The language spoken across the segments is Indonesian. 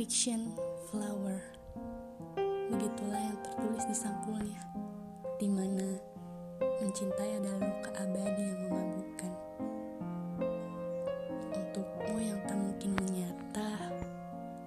Fiction Flower. Begitulah yang tertulis di sampulnya di mana mencintai adalah luka abadi yang memabukkan. Untukmu yang tak mungkin menyata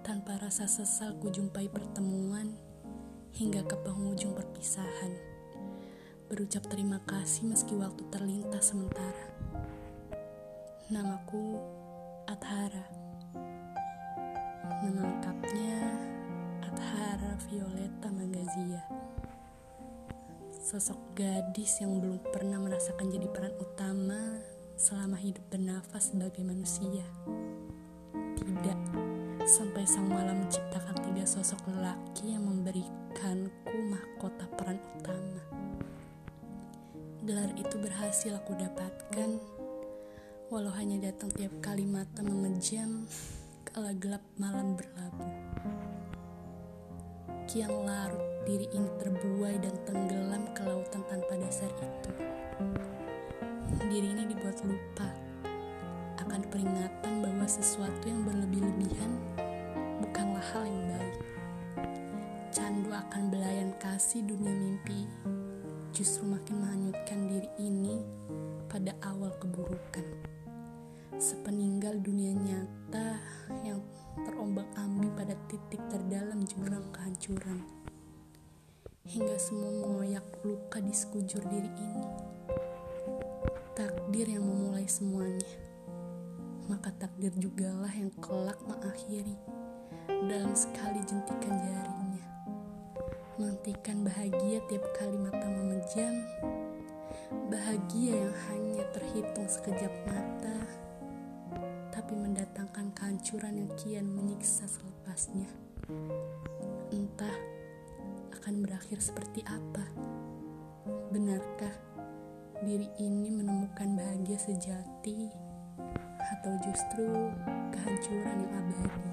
Tanpa rasa sesal ku jumpai pertemuan Hingga ke penghujung perpisahan. Berucap terima kasih meski waktu terlintas sementara. Namaku Athara Nama lengkapnya Athara Violeta Magazia. Sosok gadis yang belum pernah merasakan jadi peran utama selama hidup bernafas sebagai manusia. Tidak, sampai sang malam menciptakan tiga sosok lelaki yang memberikanku mahkota peran utama. Gelar itu berhasil aku dapatkan, walau hanya datang tiap kali mata memejam kala gelap malam berlabuh. Kian larut diri ini terbuai dan tenggelam ke lautan tanpa dasar itu. Diri ini dibuat lupa akan peringatan bahwa sesuatu yang berlebih-lebihan bukanlah hal yang baik. Candu akan belayan kasih dunia mimpi justru makin menghanyutkan diri ini pada awal keburukan sepeninggal dunia nyata yang terombang-ambing pada titik terdalam jurang kehancuran. Hingga semua mengoyak luka di sekujur diri ini. Takdir yang memulai semuanya. Maka takdir jugalah yang kelak mengakhiri dalam sekali jentikan jarinya. Menghentikan bahagia tiap kali mata memejam. Bahagia yang hanya terhitung sekejap mata mendatangkan kehancuran yang kian menyiksa selepasnya. Entah akan berakhir seperti apa. Benarkah diri ini menemukan bahagia sejati atau justru kehancuran yang abadi?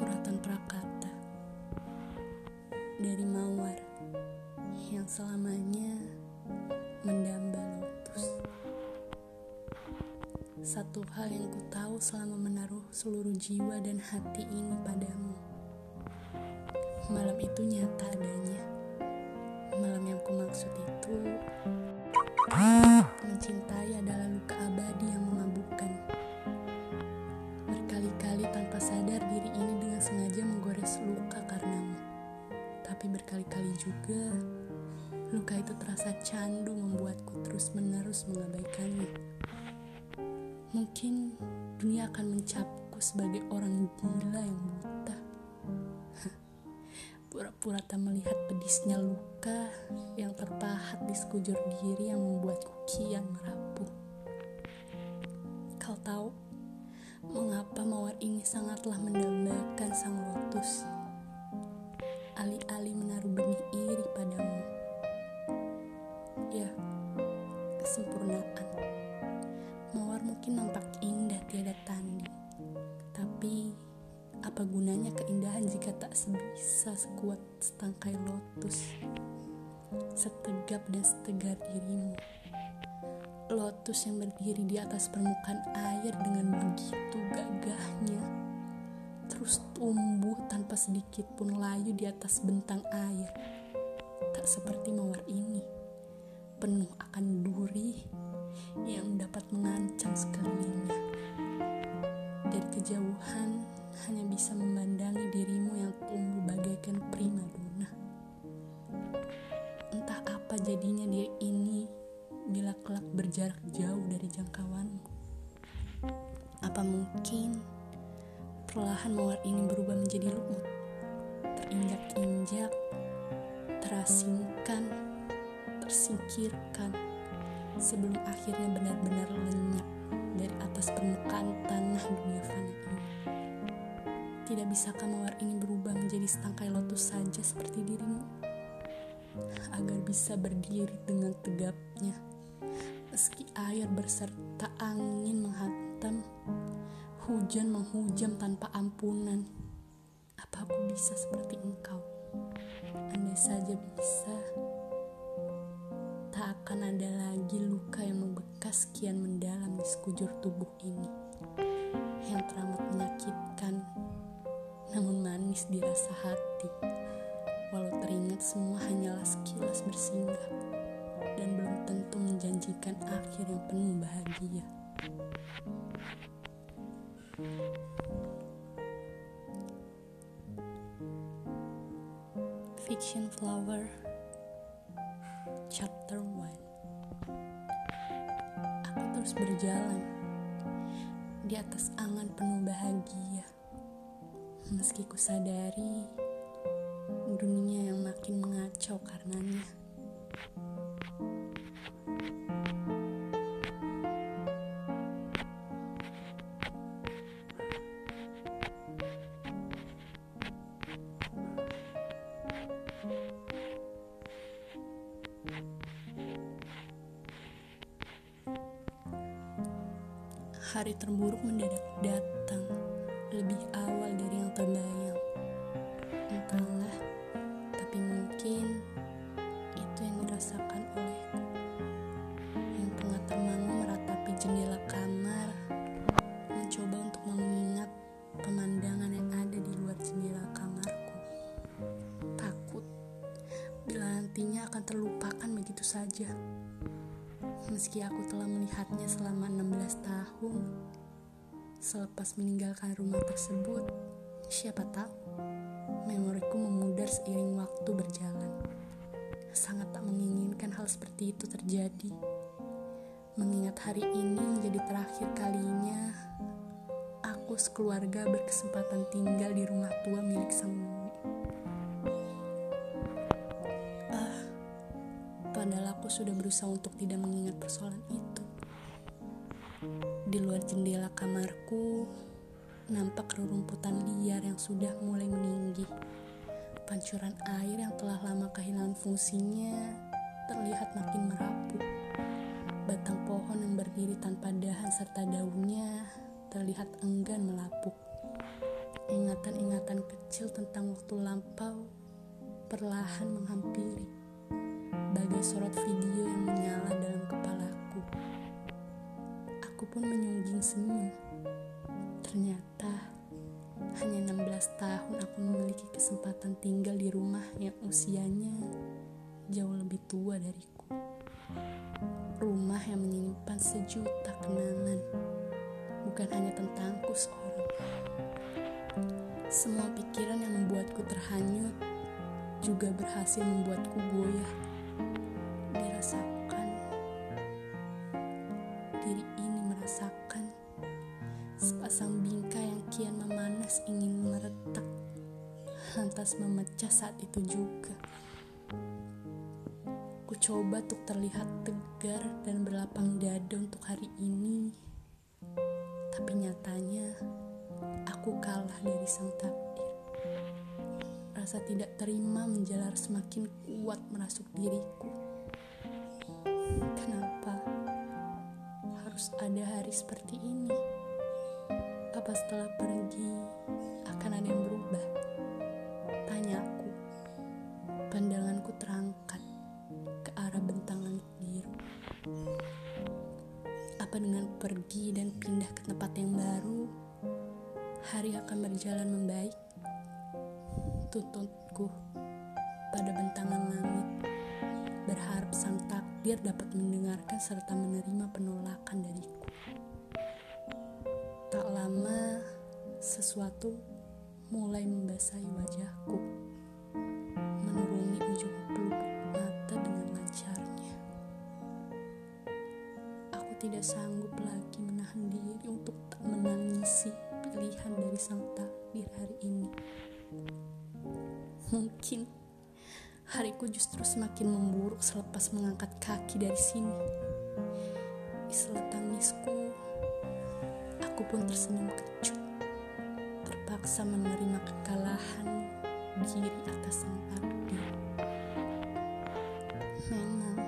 Suratan Prakata dari Mawar yang selamanya mendamba lotus. Satu hal yang ku tahu selama menaruh seluruh jiwa dan hati ini padamu. Malam itu nyata adanya. Malam yang ku maksud itu mencintai adalah luka abadi yang memabukkan. Tanpa sadar diri ini sengaja menggores luka karenamu. Tapi berkali-kali juga, luka itu terasa candu membuatku terus-menerus mengabaikannya. Mungkin dunia akan mencapku sebagai orang gila yang buta. Pura-pura tak melihat pedisnya luka yang terpahat di sekujur diri yang membuatku kian merapuh. Kau tahu, Mengapa mawar ini sangatlah mendambakan sang lotus? Alih-alih menaruh benih iri padamu. Ya, kesempurnaan. Mawar mungkin nampak indah tiada tanding. Tapi, apa gunanya keindahan jika tak sebisa sekuat setangkai lotus? Setegap dan setegar dirimu lotus yang berdiri di atas permukaan air dengan begitu gagahnya terus tumbuh tanpa sedikit pun layu di atas bentang air. Tak seperti mawar ini penuh akan duri yang dapat mengancam akhirnya benar-benar lenyap dari atas permukaan tanah dunia fana ini. Tidak bisakah mawar ini berubah menjadi setangkai lotus saja seperti dirimu? Agar bisa berdiri dengan tegapnya Meski air berserta angin menghantam, hujan menghujam tanpa ampunan. Apa aku bisa seperti engkau. Andai saja bisa, tak akan ada lagi yang membekas kian mendalam di sekujur tubuh ini. Yang teramat menyakitkan, namun manis dirasa hati. Walau teringat semua hanyalah sekilas bersinggah dan belum tentu menjanjikan akhir yang penuh bahagia. Fiction Flower Chapter 1 Terus berjalan di atas angan penuh bahagia meski ku sadari dunia yang makin mengacau karenanya. Hari terburuk mendadak datang lebih awal dari yang terbayang. Entahlah, tapi mungkin itu yang dirasakan olehku. Yang tengah termangu meratapi jendela kamar, mencoba untuk mengingat pemandangan yang ada di luar jendela kamarku. Takut bila nantinya akan terlupakan begitu saja. Meski aku telah melihatnya selama 16 tahun, selepas meninggalkan rumah tersebut, siapa tahu memoriku memudar seiring waktu berjalan. Sangat tak menginginkan hal seperti itu terjadi. Mengingat hari ini menjadi terakhir kalinya aku sekeluarga berkesempatan tinggal di rumah tua milik sang padahal aku sudah berusaha untuk tidak mengingat persoalan itu. Di luar jendela kamarku, nampak rerumputan liar yang sudah mulai meninggi. Pancuran air yang telah lama kehilangan fungsinya terlihat makin merapuh. Batang pohon yang berdiri tanpa dahan serta daunnya terlihat enggan melapuk. Ingatan-ingatan kecil tentang waktu lampau perlahan menghampiri bagai sorot video yang menyala dalam kepalaku. Aku pun menyungging senyum. Ternyata hanya 16 tahun aku memiliki kesempatan tinggal di rumah yang usianya jauh lebih tua dariku. Rumah yang menyimpan sejuta kenangan, bukan hanya tentangku seorang. Semua pikiran yang membuatku terhanyut juga berhasil membuatku goyah merasakan. Diri ini merasakan sepasang bingkai yang kian memanas ingin meretak lantas memecah saat itu juga. Ku coba untuk terlihat tegar dan berlapang dada untuk hari ini. Tapi nyatanya aku kalah dari sang takdir. Rasa tidak terima menjalar semakin kuat merasuk diriku Kenapa harus ada hari seperti ini? Apa setelah pergi akan ada yang berubah? Tanyaku. Pandanganku terangkat ke arah bentang langit biru. Apa dengan pergi dan pindah ke tempat yang baru, hari akan berjalan membaik? Tuntutku pada bentangan langit berharap sang takdir dapat mendengarkan serta menerima penolakan dariku. Tak lama, sesuatu mulai membasahi wajahku, menuruni ujung pelupuk mata dengan lancarnya. Aku tidak sanggup lagi menahan diri untuk tak menangisi pilihan dari sang takdir hari ini. Mungkin hariku justru semakin memburuk selepas mengangkat kaki dari sini. Sela tangisku, aku pun tersenyum kecut, terpaksa menerima kekalahan diri atas sang takdir. Memang,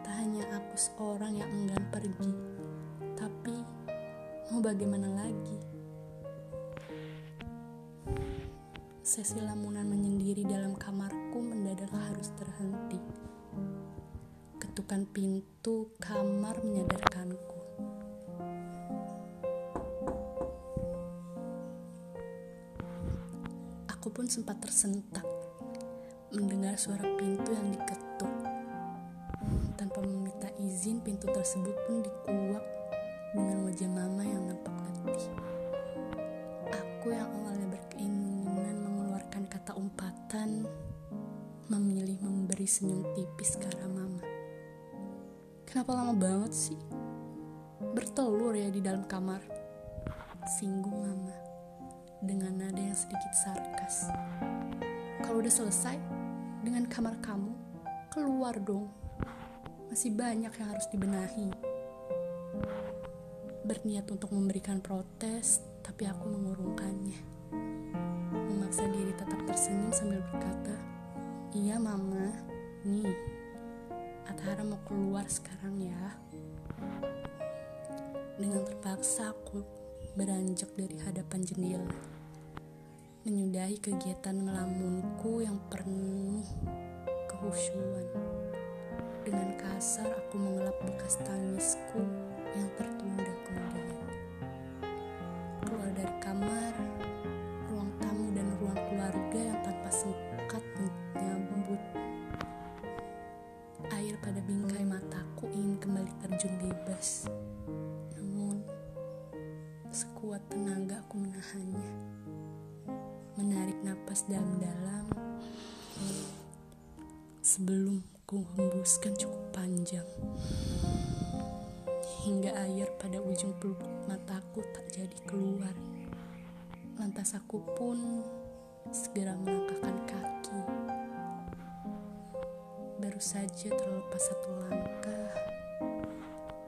tak hanya aku seorang yang enggan pergi, tapi mau bagaimana lagi? Sesi lamunan menyendiri dalam kamarku mendadak harus terhenti. Ketukan pintu kamar menyadarkanku. Aku pun sempat tersentak mendengar suara pintu yang diketuk. Tanpa meminta izin, pintu tersebut pun dikuak dengan wajah mama yang nampak letih. Aku yang memberi senyum tipis ke mama. Kenapa lama banget sih? Bertelur ya di dalam kamar. Singgung mama dengan nada yang sedikit sarkas. Kalau udah selesai, dengan kamar kamu, keluar dong. Masih banyak yang harus dibenahi. Berniat untuk memberikan protes, tapi aku mengurungkannya. Memaksa diri tetap tersenyum sambil berkata, Iya mama, nih, Atahara mau keluar sekarang ya. Dengan terpaksa aku beranjak dari hadapan jendela menyudahi kegiatan melamunku yang penuh kehusuan. Dengan kasar aku mengelap bekas tangisku yang tertunda kemudian. Keluar dari kamar, ruang tamu dan ruang keluarga yang tanpa sekat mataku ingin kembali terjun bebas. Namun, sekuat tenaga aku menahannya. Menarik napas dalam-dalam. Sebelum ku hembuskan cukup panjang. Hingga air pada ujung pelupuk mataku tak jadi keluar. Lantas aku pun segera melangkahkan kaki baru saja terlepas satu langkah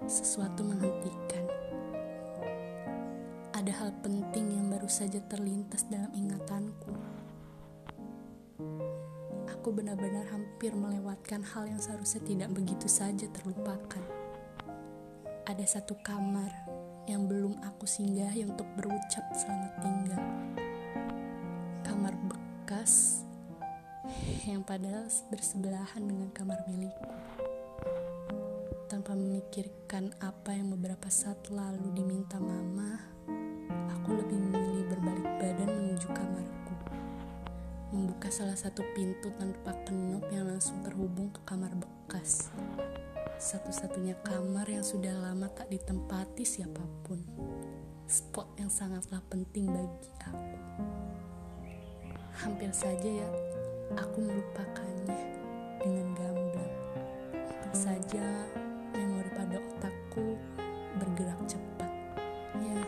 sesuatu menghentikan ada hal penting yang baru saja terlintas dalam ingatanku. Aku benar-benar hampir melewatkan hal yang seharusnya tidak begitu saja terlupakan. Ada satu kamar yang belum aku singgahi untuk berucap selamat tinggal. Kamar bekas yang padahal bersebelahan dengan kamar milikku. Tanpa memikirkan apa yang beberapa saat lalu diminta mama, aku lebih memilih berbalik badan menuju kamarku. Membuka salah satu pintu tanpa kenop yang langsung terhubung ke kamar bekas. Satu-satunya kamar yang sudah lama tak ditempati siapa pun. Spot yang sangatlah penting bagi aku. Hampir saja ya, aku melupakannya dengan gamblang. Hampir saja memori pada otakku bergerak cepat. Ya,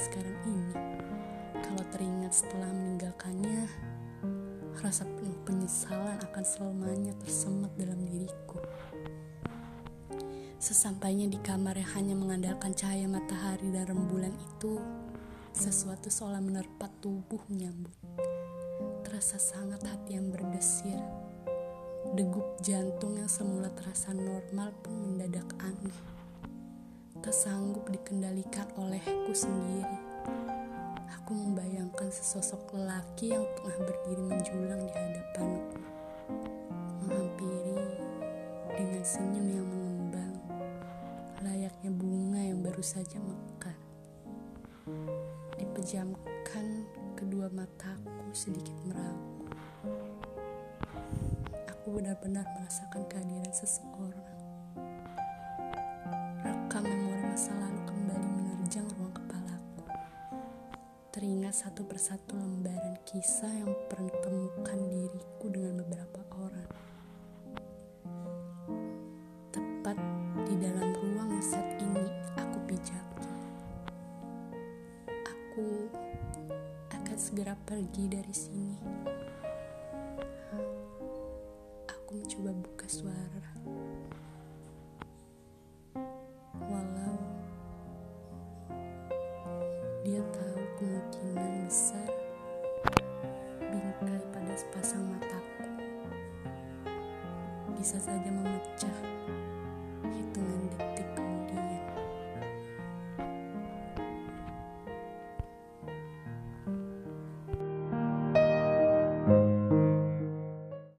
sekarang ini. Kalau teringat setelah meninggalkannya, rasa penuh penyesalan akan selamanya tersemat dalam diriku. Sesampainya di kamar yang hanya mengandalkan cahaya matahari dan rembulan itu, sesuatu seolah menerpa tubuh menyambut. Terasa sangat hati yang berdesir. Degup jantung yang semula terasa normal pun mendadak aneh tak sanggup dikendalikan olehku sendiri. Aku membayangkan sesosok lelaki yang tengah berdiri menjulang di hadapanku, menghampiri dengan senyum yang mengembang, layaknya bunga yang baru saja mekar. Dipejamkan kedua mataku sedikit meragu. Aku benar-benar merasakan kehadiran seseorang masa lalu kembali menerjang ruang kepalaku. Teringat satu persatu lembaran kisah yang pertemukan diriku dengan beberapa orang. Tepat di dalam pergi dari sini. Aku mencoba buka suara.